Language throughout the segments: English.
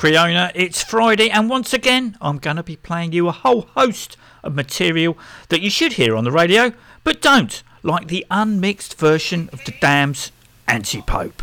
Creona, it's Friday, and once again, I'm going to be playing you a whole host of material that you should hear on the radio, but don't, like the unmixed version of The Damned's Anti Pope.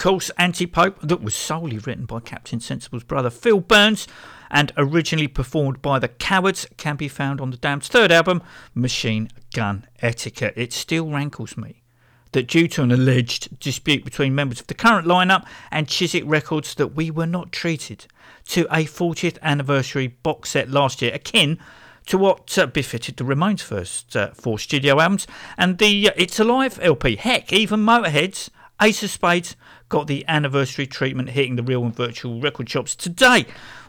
course, Anti Pope, that was solely written by Captain Sensible's brother Phil Burns and originally performed by the Cowards, can be found on the Damned's third album, Machine Gun Etiquette. It still rankles me that due to an alleged dispute between members of the current lineup and Chiswick Records that we were not treated to a 40th anniversary box set last year akin to what uh, befitted the Ramones' first uh, four studio albums and the uh, It's Alive LP. Heck, even Motorhead's Ace of Spades got the anniversary treatment hitting the real and virtual record shops today.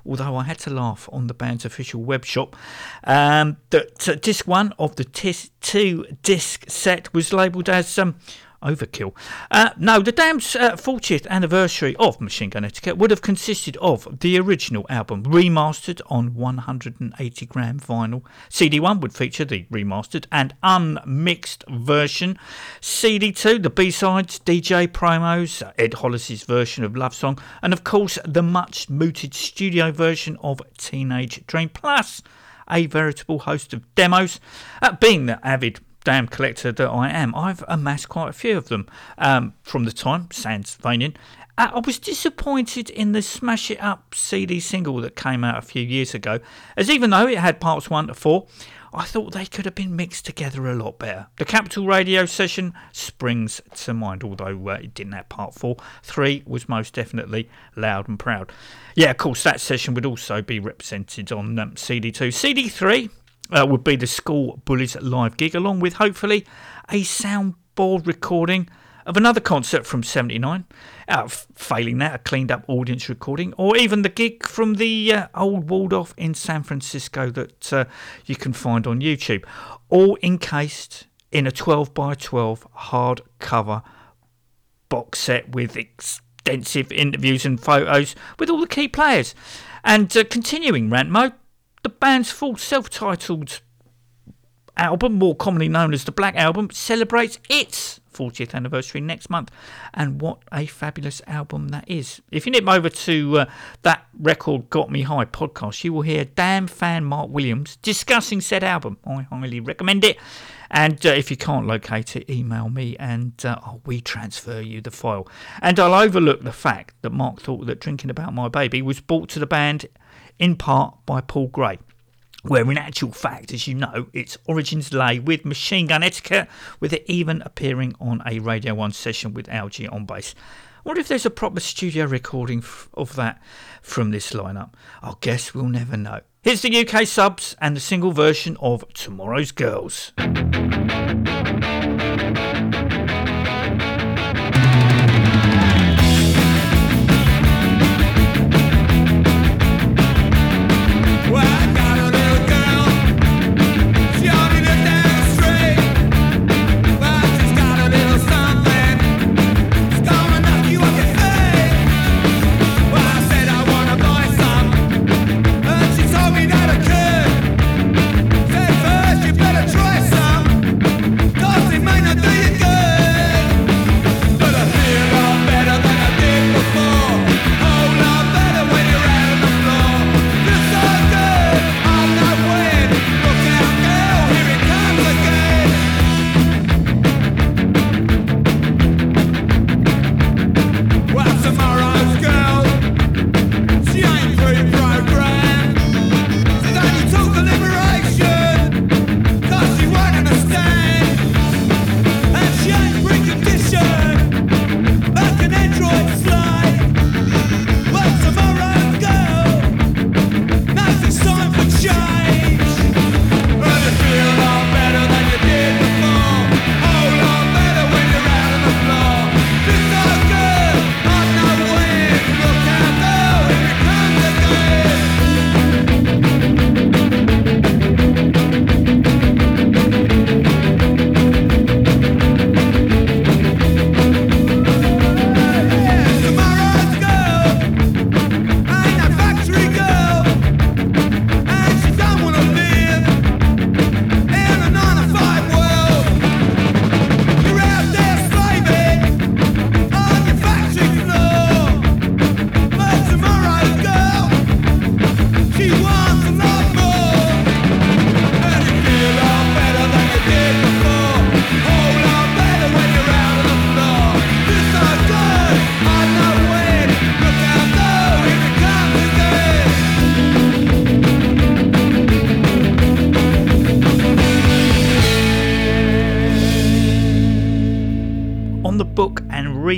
Although I had to laugh on the band's official web shop um, that uh, disc one of the tis- two disc set was labelled as um, overkill. Uh, no, the Damned's uh, 40th anniversary of Machine Gun Etiquette would have consisted of the original album remastered on 180 gram vinyl. CD1 would feature the remastered and unmixed version. CD2, the B-sides, DJ promos, uh, Ed Hollis's version of Love Song, and of course the much mooted studio version of Teenage Dream Plus. A veritable host of demos. Uh, being the avid Damned collector that I am, I've amassed quite a few of them um, from the time, sans feigning. Uh, I was disappointed in the Smash It Up CD single that came out a few years ago, as even though it had parts 1 to 4, I thought they could have been mixed together a lot better. The Capital Radio session springs to mind, although uh, it didn't have part 4. 3 was most definitely loud and proud. Yeah, of course, that session would also be represented on um, CD2. CD3 uh, would be the School Bullies live gig, along with hopefully a soundboard recording of another concert from 79. Uh, failing that, a cleaned up audience recording, or even the gig from the uh, old Waldorf in San Francisco that uh, you can find on YouTube, all encased in a 12 by 12 hardcover box set with extensive interviews and photos with all the key players. And uh, continuing rant mode, the band's full self titled album, more commonly known as the Black Album, celebrates its 40th anniversary next month. And what a fabulous album that is. If you nip over to uh, that record Got Me High podcast, you will hear Damned fan Mark Williams discussing said album. I highly recommend it. And uh, if you can't locate it, email me and uh, we transfer you the file. And I'll overlook the fact that Mark thought that Drinking About My Baby was brought to the band in part by Paul Gray. Where in actual fact, as you know, its origins lay with Machine Gun Etiquette, with it even appearing on a Radio 1 session with Algy on bass. Wonder if there's a proper studio recording of that from this lineup. I guess we'll never know. Here's the UK subs and the single version of Tomorrow's Girls.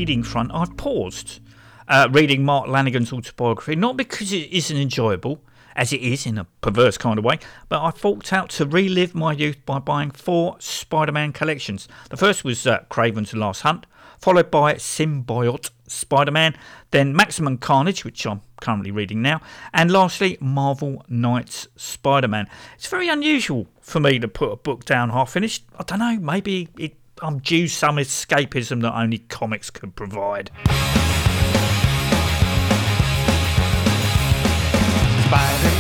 Reading front, I've paused uh, reading Mark Lanegan's autobiography, not because it isn't enjoyable, as it is in a perverse kind of way, but I forked out to relive my youth by buying four Spider Man collections. The first was uh, Kraven's Last Hunt, followed by Symbiote Spider Man, then Maximum Carnage, which I'm currently reading now, and lastly Marvel Knights Spider Man. It's very unusual for me to put a book down half finished. I don't know, maybe it, I'm due some escapism that only comics could provide. Spider-Man,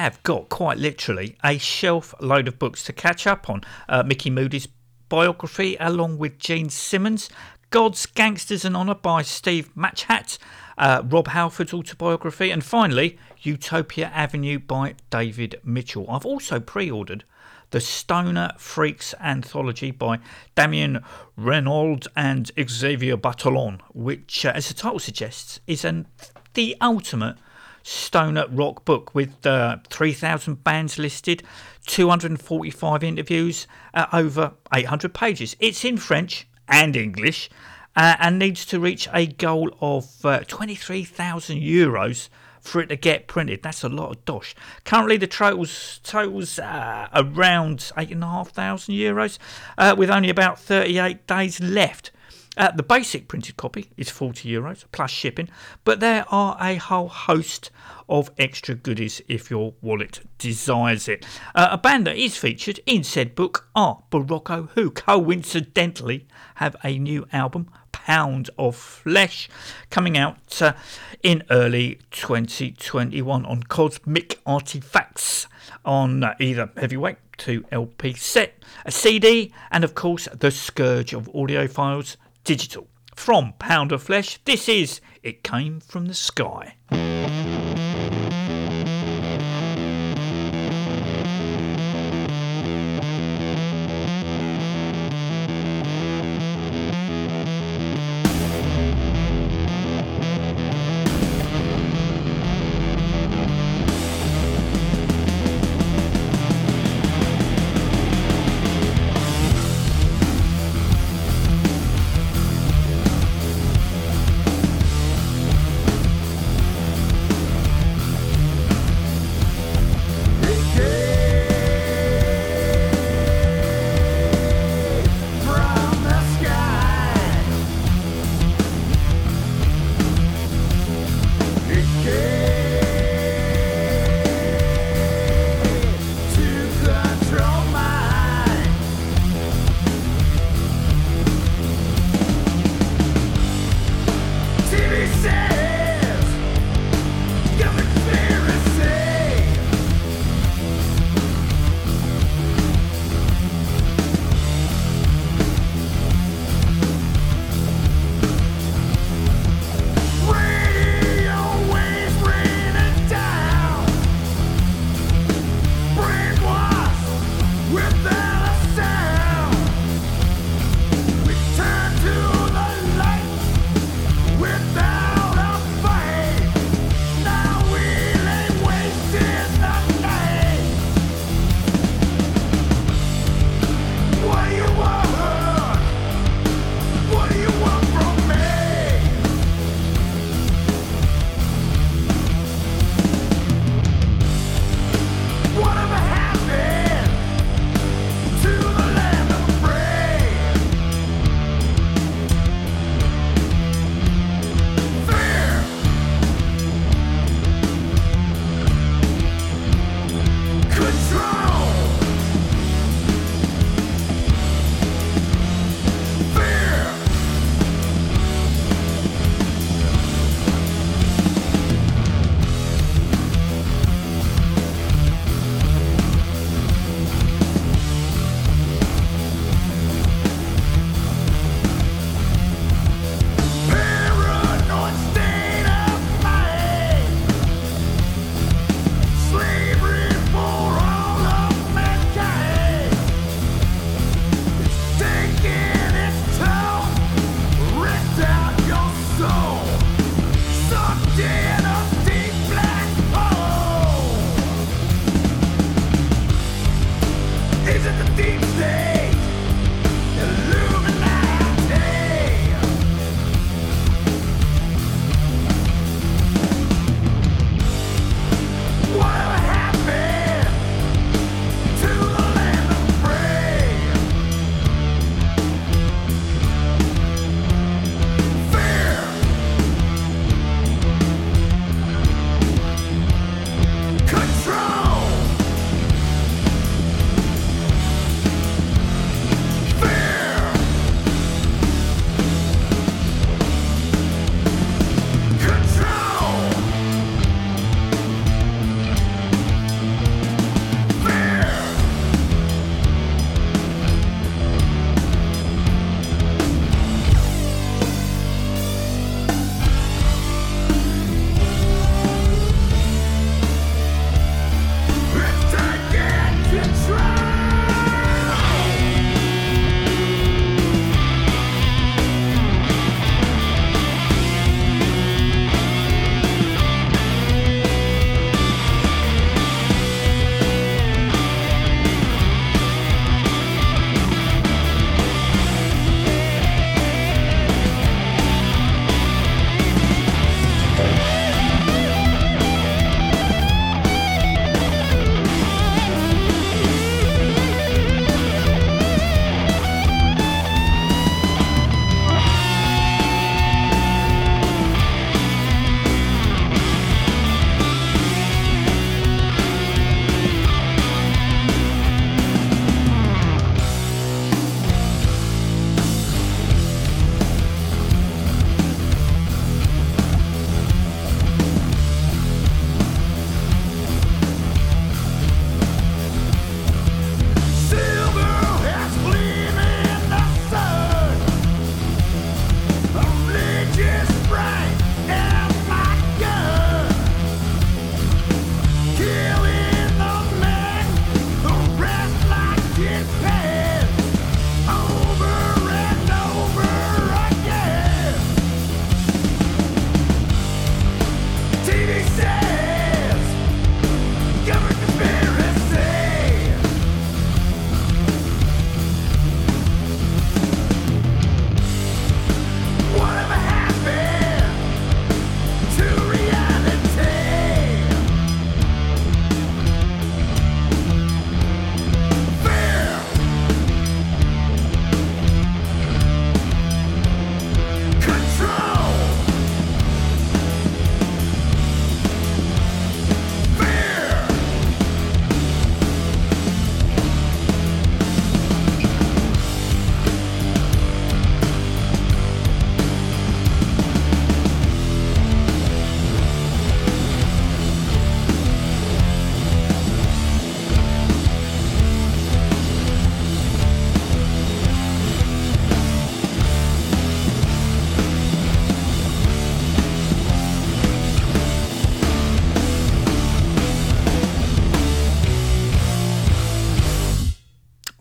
have got quite literally a shelf load of books to catch up on. Uh, Micky Moody's biography, along with Gene Simmons, God's Gangsters and Honour by Steve Matchat, uh, Rob Halford's autobiography, and finally Utopia Avenue by David Mitchell. I've also pre ordered the Stoner Freaks anthology by Damien Reynolds and Xavier Batalon, which, uh, as the title suggests, is an, the ultimate stoner rock book with uh, 3,000 bands listed, 245 interviews, uh, over 800 pages. It's in French and English uh, and needs to reach a goal of uh, 23,000 euros for it to get printed. That's a lot of dosh. Currently, the totals totals uh, around eight and a half thousand euros, uh, with only about 38 days left. Uh, the basic printed copy is 40 euros plus shipping, but there are a whole host of extra goodies if your wallet desires it. Uh, a band that is featured in said book are Borracho, who coincidentally have a new album, Pound of Flesh, coming out uh, in early 2021 on Cosmic Artifacts on uh, either heavyweight to LP set, a CD, and of course the scourge of audiophiles digital. From Pound of Flesh, this is It Came From the Sky.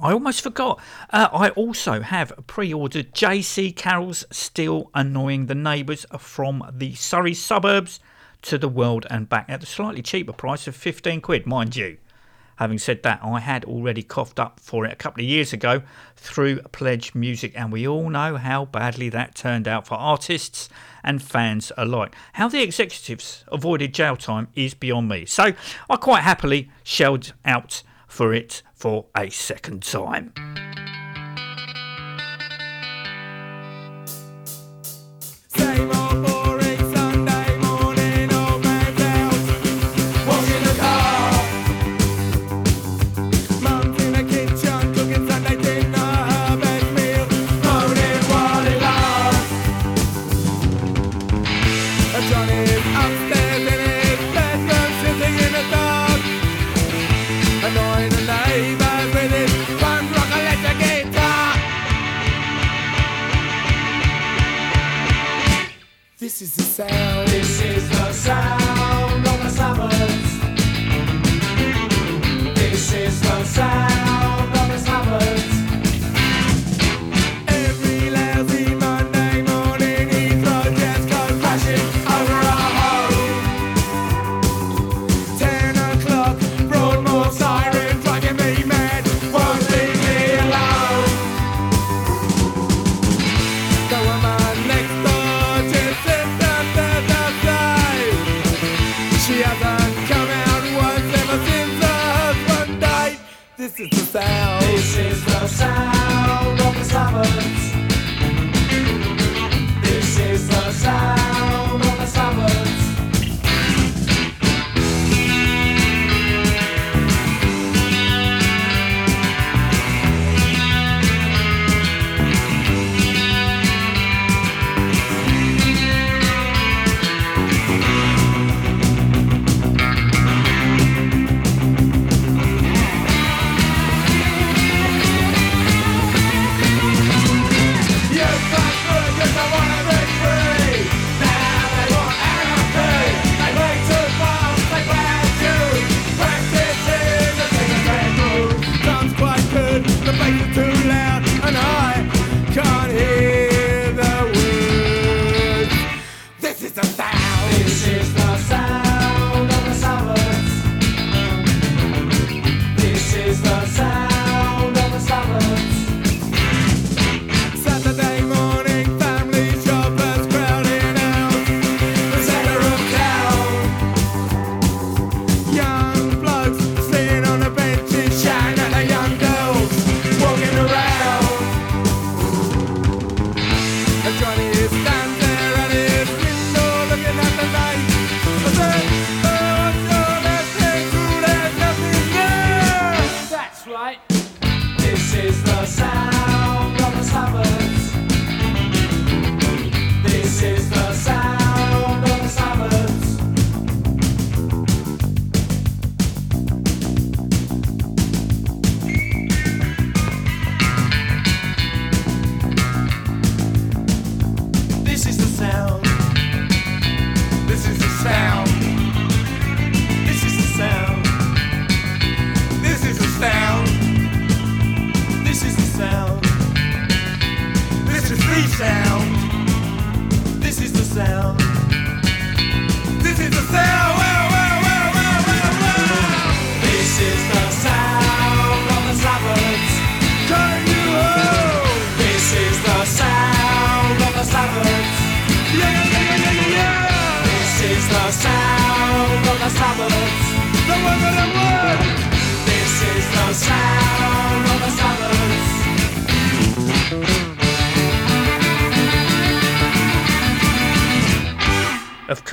I almost forgot. Uh, I also have pre ordered JC Carroll's Still Annoying the Neighbours from the Surrey suburbs to the world and back at the slightly cheaper price of 15 quid, mind you. Having said that, I had already coughed up for it a couple of years ago through Pledge Music, and we all know how badly that turned out for artists and fans alike. How the executives avoided jail time is beyond me. So I quite happily shelled out for it for a second time. found.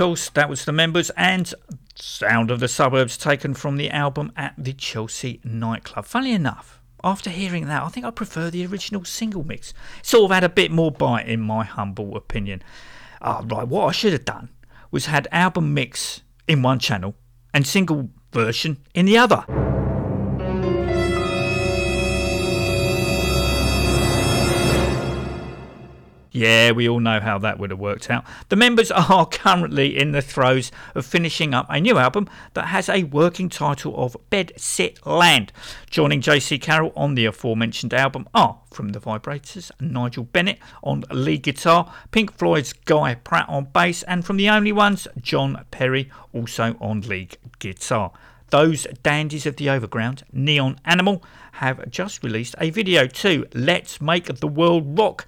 course, that was the members and Sound of the Suburbs taken from the album at the Chelsea nightclub. Funny enough, after hearing that, I think I prefer the original single mix. Sort of had a bit more bite, in my humble opinion. Uh, right, what I should have done was had album mix in one channel and single version in the other. Yeah, we all know how that would have worked out. The members are currently in the throes of finishing up a new album that has a working title of Bed Sit Land. Joining JC Carroll on the aforementioned album are from the Vibrators, Nigel Bennett on lead guitar, Pink Floyd's Guy Pratt on bass, and from the only ones, John Perry also on lead guitar. Those dandies of the overground, Neon Animal, have just released a video to Let's Make the World Rock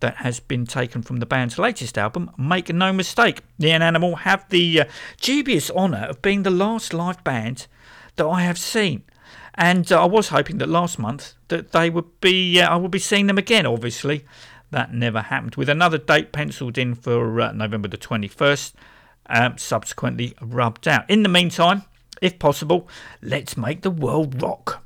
that has been taken from the band's latest album, Make No Mistake. Neon Animal have the uh, dubious honour of being the last live band that I have seen. And uh, I was hoping that last month that they would be, uh, I would be seeing them again. Obviously, that never happened. With another date penciled in for uh, November the 21st, um, subsequently rubbed out. In the meantime, if possible, let's make the world rock.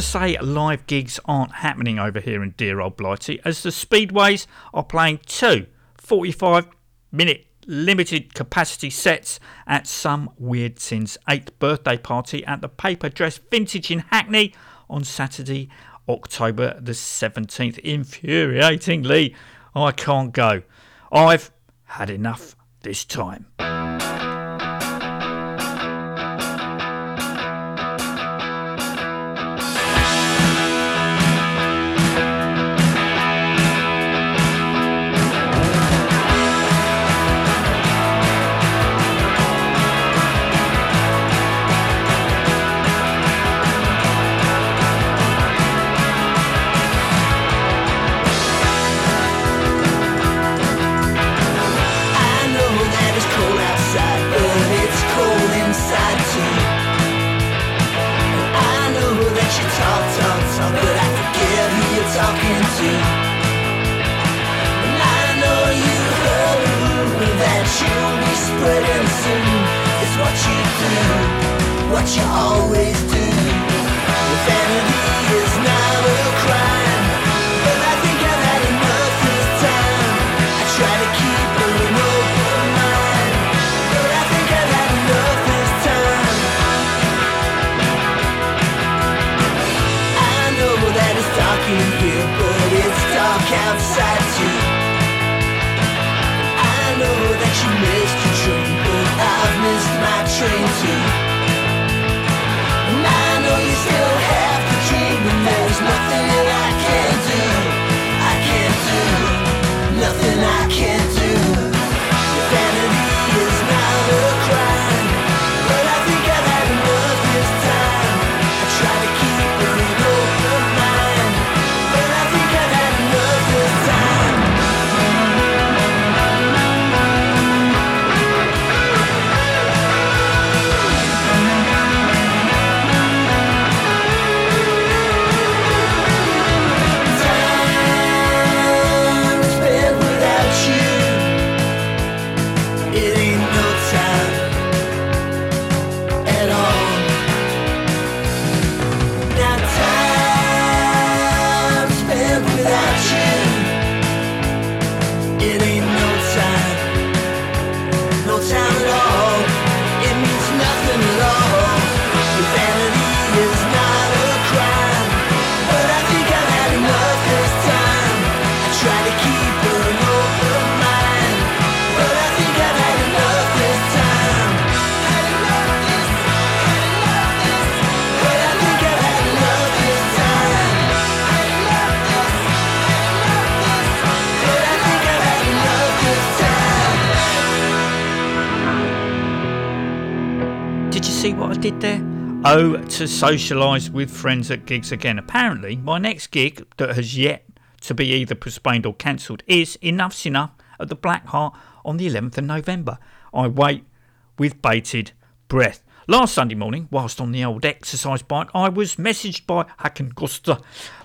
To say live gigs aren't happening over here in dear old Blighty, as the Speedways are playing two 45 minute limited capacity sets at some Weird Sin's 8th birthday party at the Paper Dress Vintage in Hackney on Saturday, October the 17th. Infuriatingly, I can't go. I've had enough this time. To socialise with friends at gigs again. Apparently, my next gig that has yet to be either postponed or cancelled is Enuff Z'Nuff at the Black Heart on the 11th of November. I wait with bated breath. Last Sunday morning, whilst on the old exercise bike, I was messaged by Hakan Gusta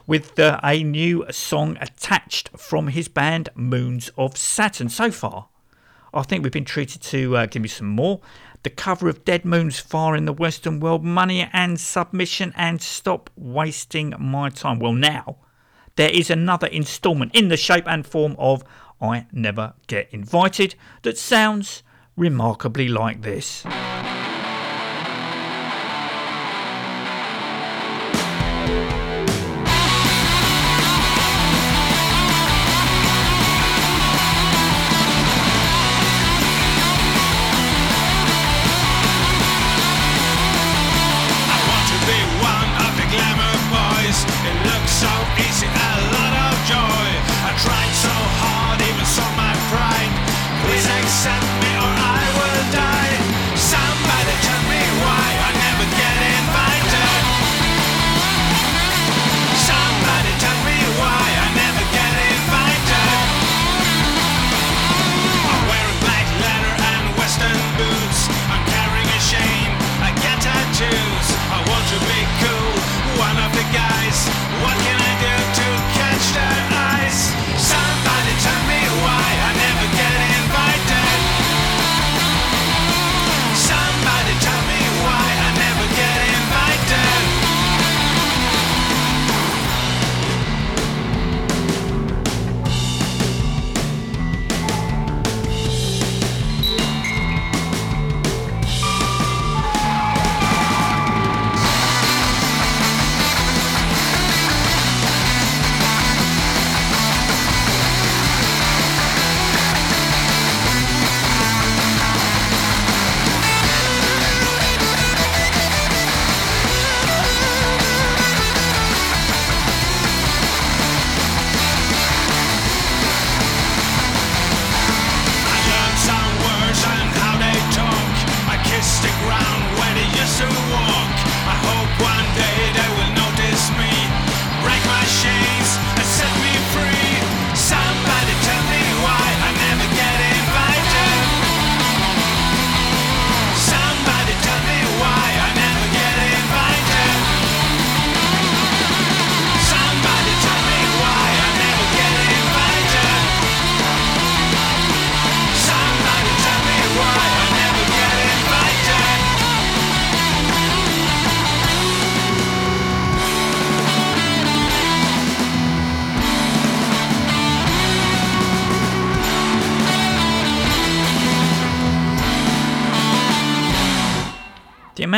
with uh, a new song attached from his band Moons of Saturn. So far, I think we've been treated to uh, give me some more. The cover of Dead Moon's Fire in the Western World, Money and Submission, and Stop Wasting My Time. Well, now there is another instalment in the shape and form of I Never Get Invited that sounds remarkably like this.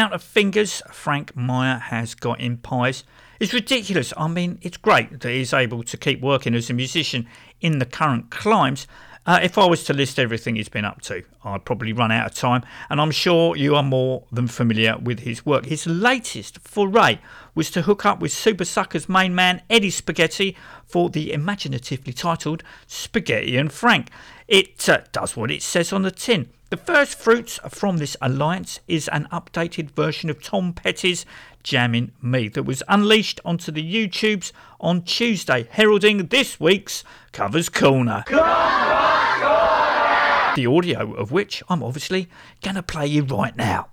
Amount of fingers Frank Meyer has got in pies is ridiculous. I mean, it's great that he's able to keep working as a musician in the current climes. Uh, if I was to list everything he's been up to, I'd probably run out of time, and I'm sure you are more than familiar with his work. His latest foray was to hook up with Supersuckers' main man Eddie Spaghetti for the imaginatively titled Spaghetti and Frank. It uh, does what it says on the tin. The first fruits from this alliance is an updated version of Tom Petty's Jammin' Me that was unleashed onto the YouTubes on Tuesday, heralding this week's Covers Corner. The audio of which I'm obviously going to play you right now.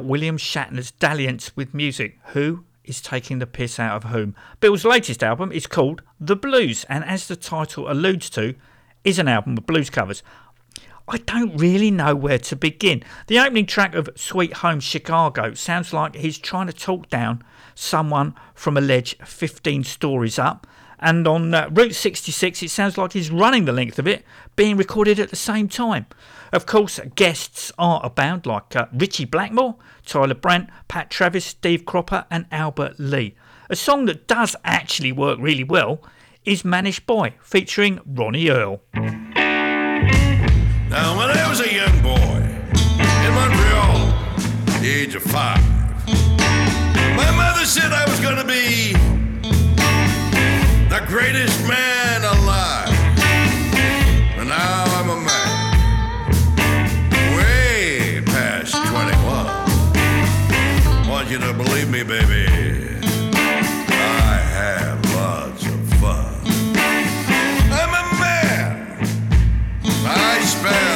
About William Shatner's dalliance with music. Who is taking the piss out of whom? Bill's latest album is called The Blues, and as the title alludes to, is an album of blues covers. I don't really know where to begin. The opening track of Sweet Home Chicago sounds like he's trying to talk down someone from a ledge 15 stories up. And on uh, Route 66, it sounds like he's running the length of it, being recorded at the same time. Of course, guests are abound like uh, Ritchie Blackmore, Tyler Bryant, Pat Travers, Steve Cropper, and Albert Lee. A song that does actually work really well is Mannish Boy, featuring Ronnie Earl. Now, when I was a young boy in Montreal, the age of five, my mother said I was going to be greatest man alive. And now I'm a man, way past 21. Want you to believe me, baby. I have lots of fun. I'm a man. I spell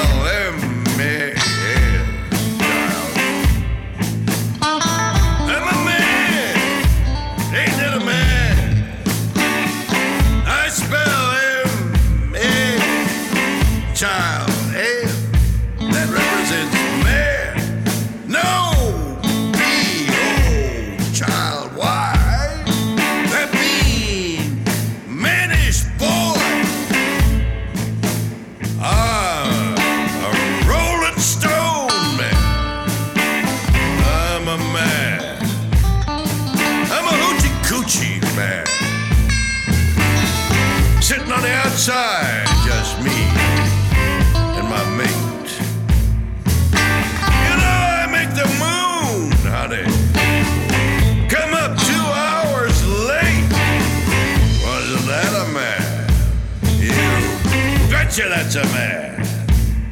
You betcha that's a man.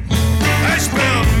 I spell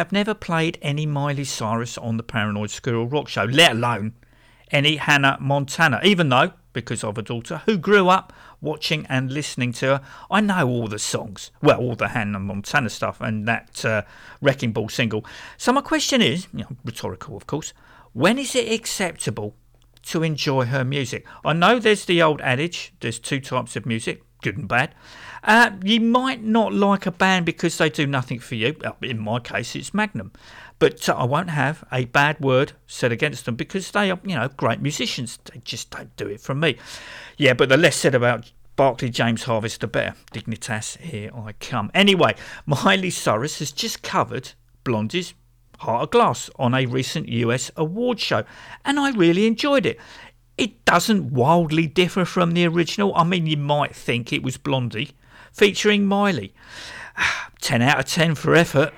have never played any Miley Cyrus on the Paranoid Squirrel Rock Show, let alone any Hannah Montana, even though, because of a daughter who grew up watching and listening to her, I know all the songs. Well, all the Hannah Montana stuff and that uh, Wrecking Ball single. So my question is, you know, rhetorical of course, when is it acceptable to enjoy her music? I know there's the old adage, there's two types of music, good and bad. Uh, you might not like a band because they do nothing for you. Uh, In my case, it's Magnum. But uh, I won't have a bad word said against them because they are, you know, great musicians. They just don't do it for me. Yeah, but the less said about Barclay James Harvest, the better. Dignitas, here I come. Anyway, Miley Cyrus has just covered Blondie's Heart of Glass on a recent US award show, and I really enjoyed it. It doesn't wildly differ from the original. I mean, you might think it was Blondie featuring Miley. 10 out of 10 for effort.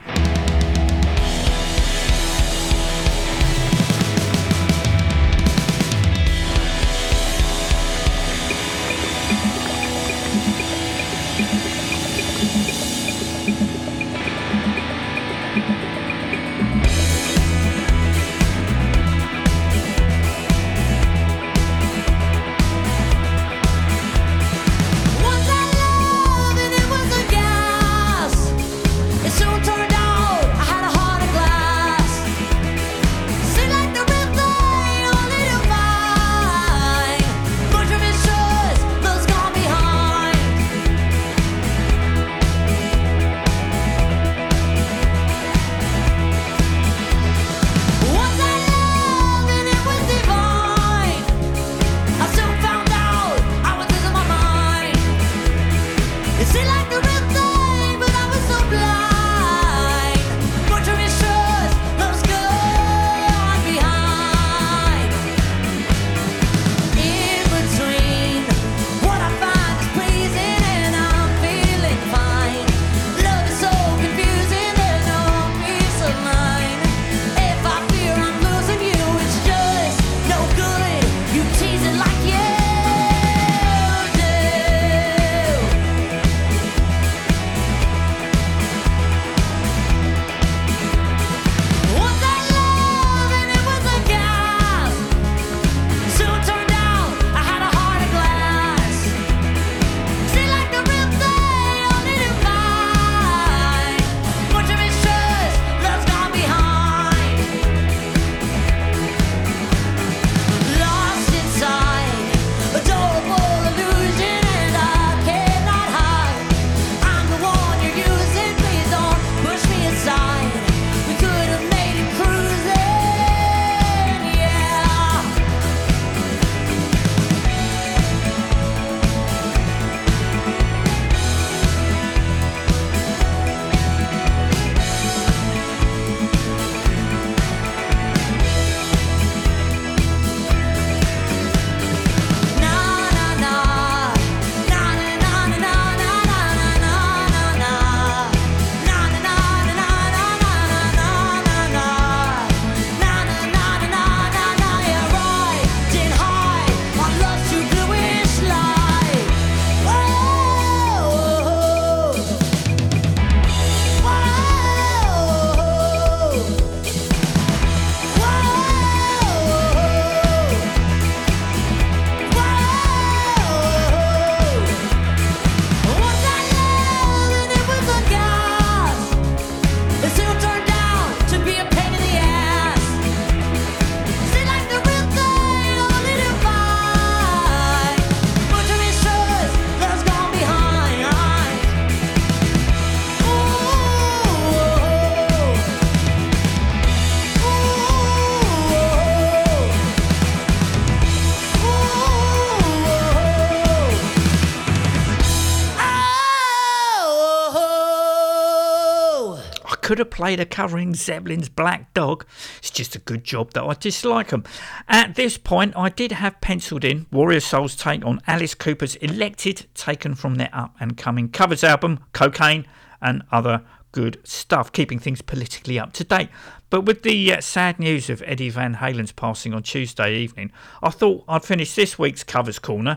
Could have played a covering Zeppelin's Black Dog. It's just a good job that I dislike them. At this point, I did have penciled in Warrior Soul's take on Alice Cooper's Elected, taken from their up and coming covers album, Cocaine, and other good stuff, keeping things politically up to date. But with the uh, sad news of Eddie Van Halen's passing on Tuesday evening, I thought I'd finish this week's Covers Corner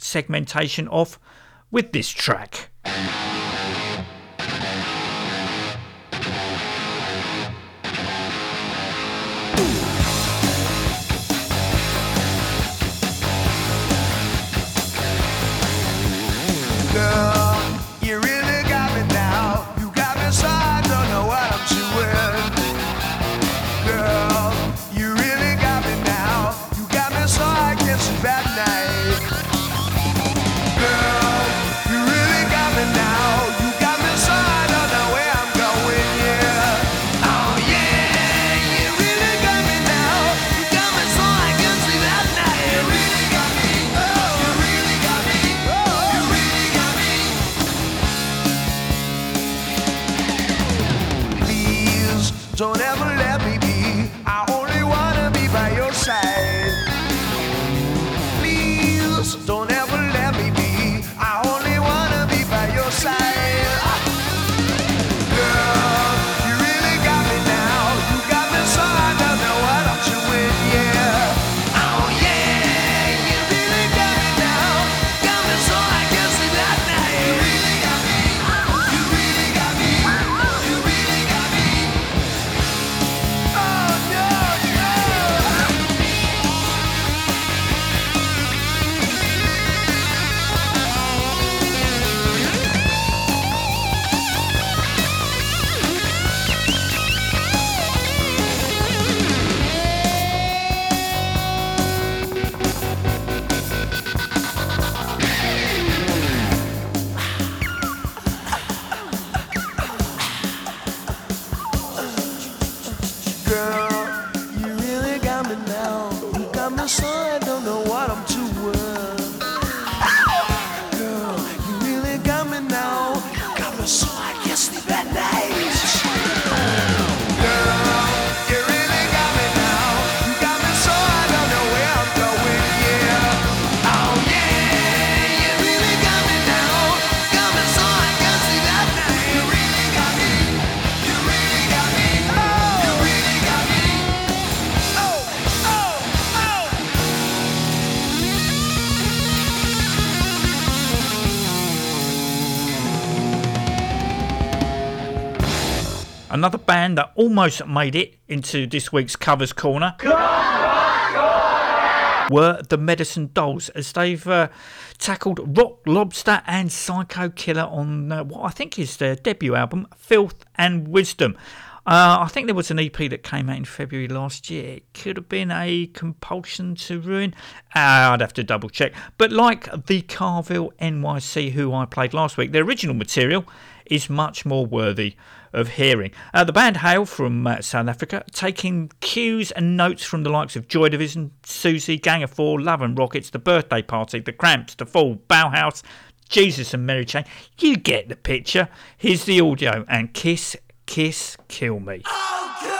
segmentation off with this track. Girl, Another band that almost made it into this week's Covers Corner were the Medicine Dolls, as they've uh, tackled Rock Lobster and Psycho Killer on uh, what I think is their debut album, Filth and Wisdom. Uh, I think there was an EP that came out in February last year. It could have been a Compulsion to Ruin. Uh, I'd have to double check. But like the Carvels NYC, who I played last week, their original material is much more worthy of hearing. Uh, the band hail from uh, South Africa, taking cues and notes from the likes of Joy Division, Siouxsie, Gang of Four, Love and Rockets, The Birthday Party, The Cramps, The Fall, Bauhaus, Jesus and Mary Chain. You get the picture. Here's the audio and Kiss, Kiss, Kill Me. Fucked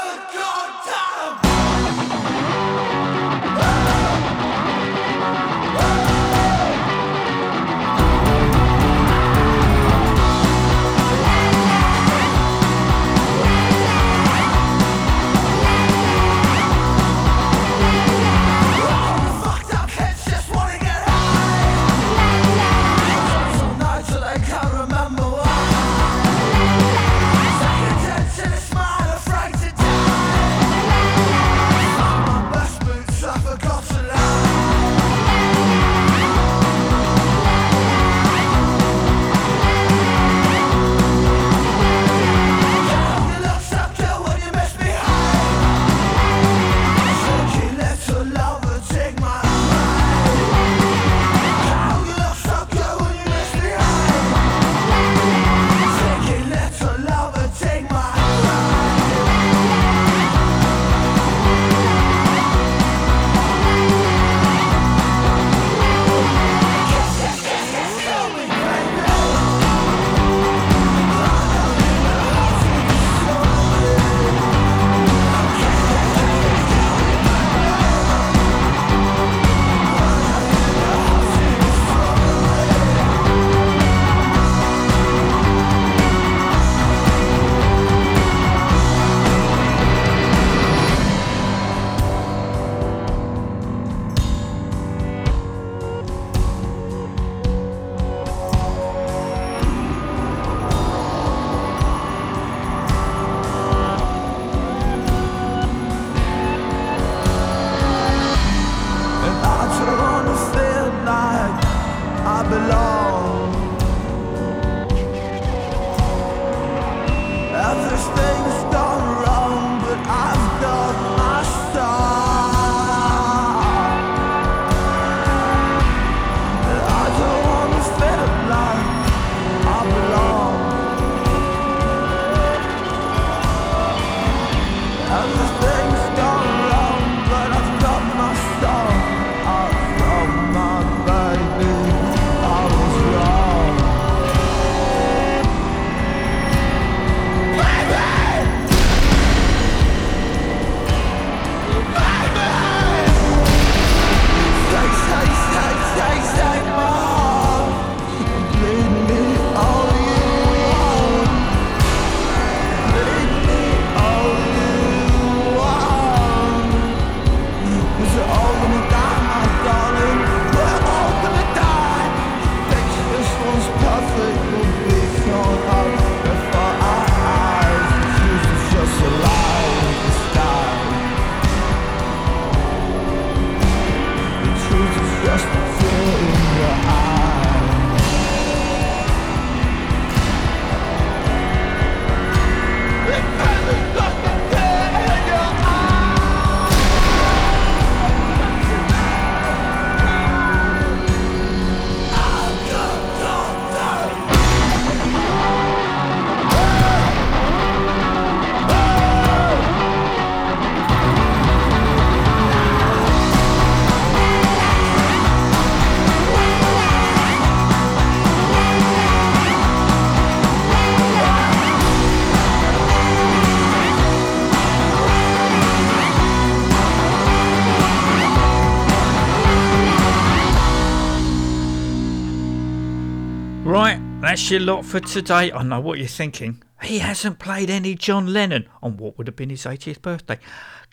that's your lot for today. I know what you're thinking. He hasn't played any John Lennon on what would have been his 80th birthday.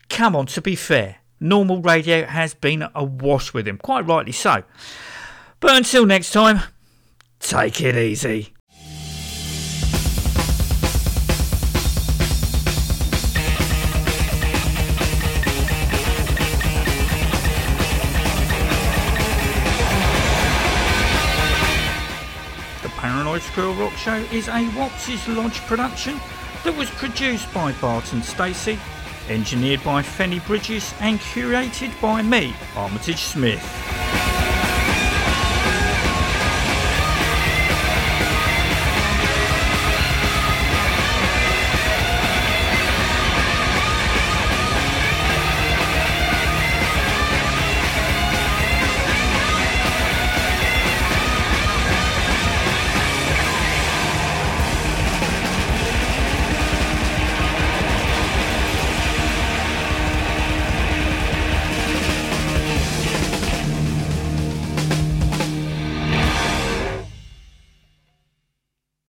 Come on, to be fair, normal radio has been awash with him, quite rightly so. But until next time, take it easy. Show is a Watts' Lodge production that was produced by Barton Stacey, engineered by Fenny Bridges, and curated by me, Armitage Smith.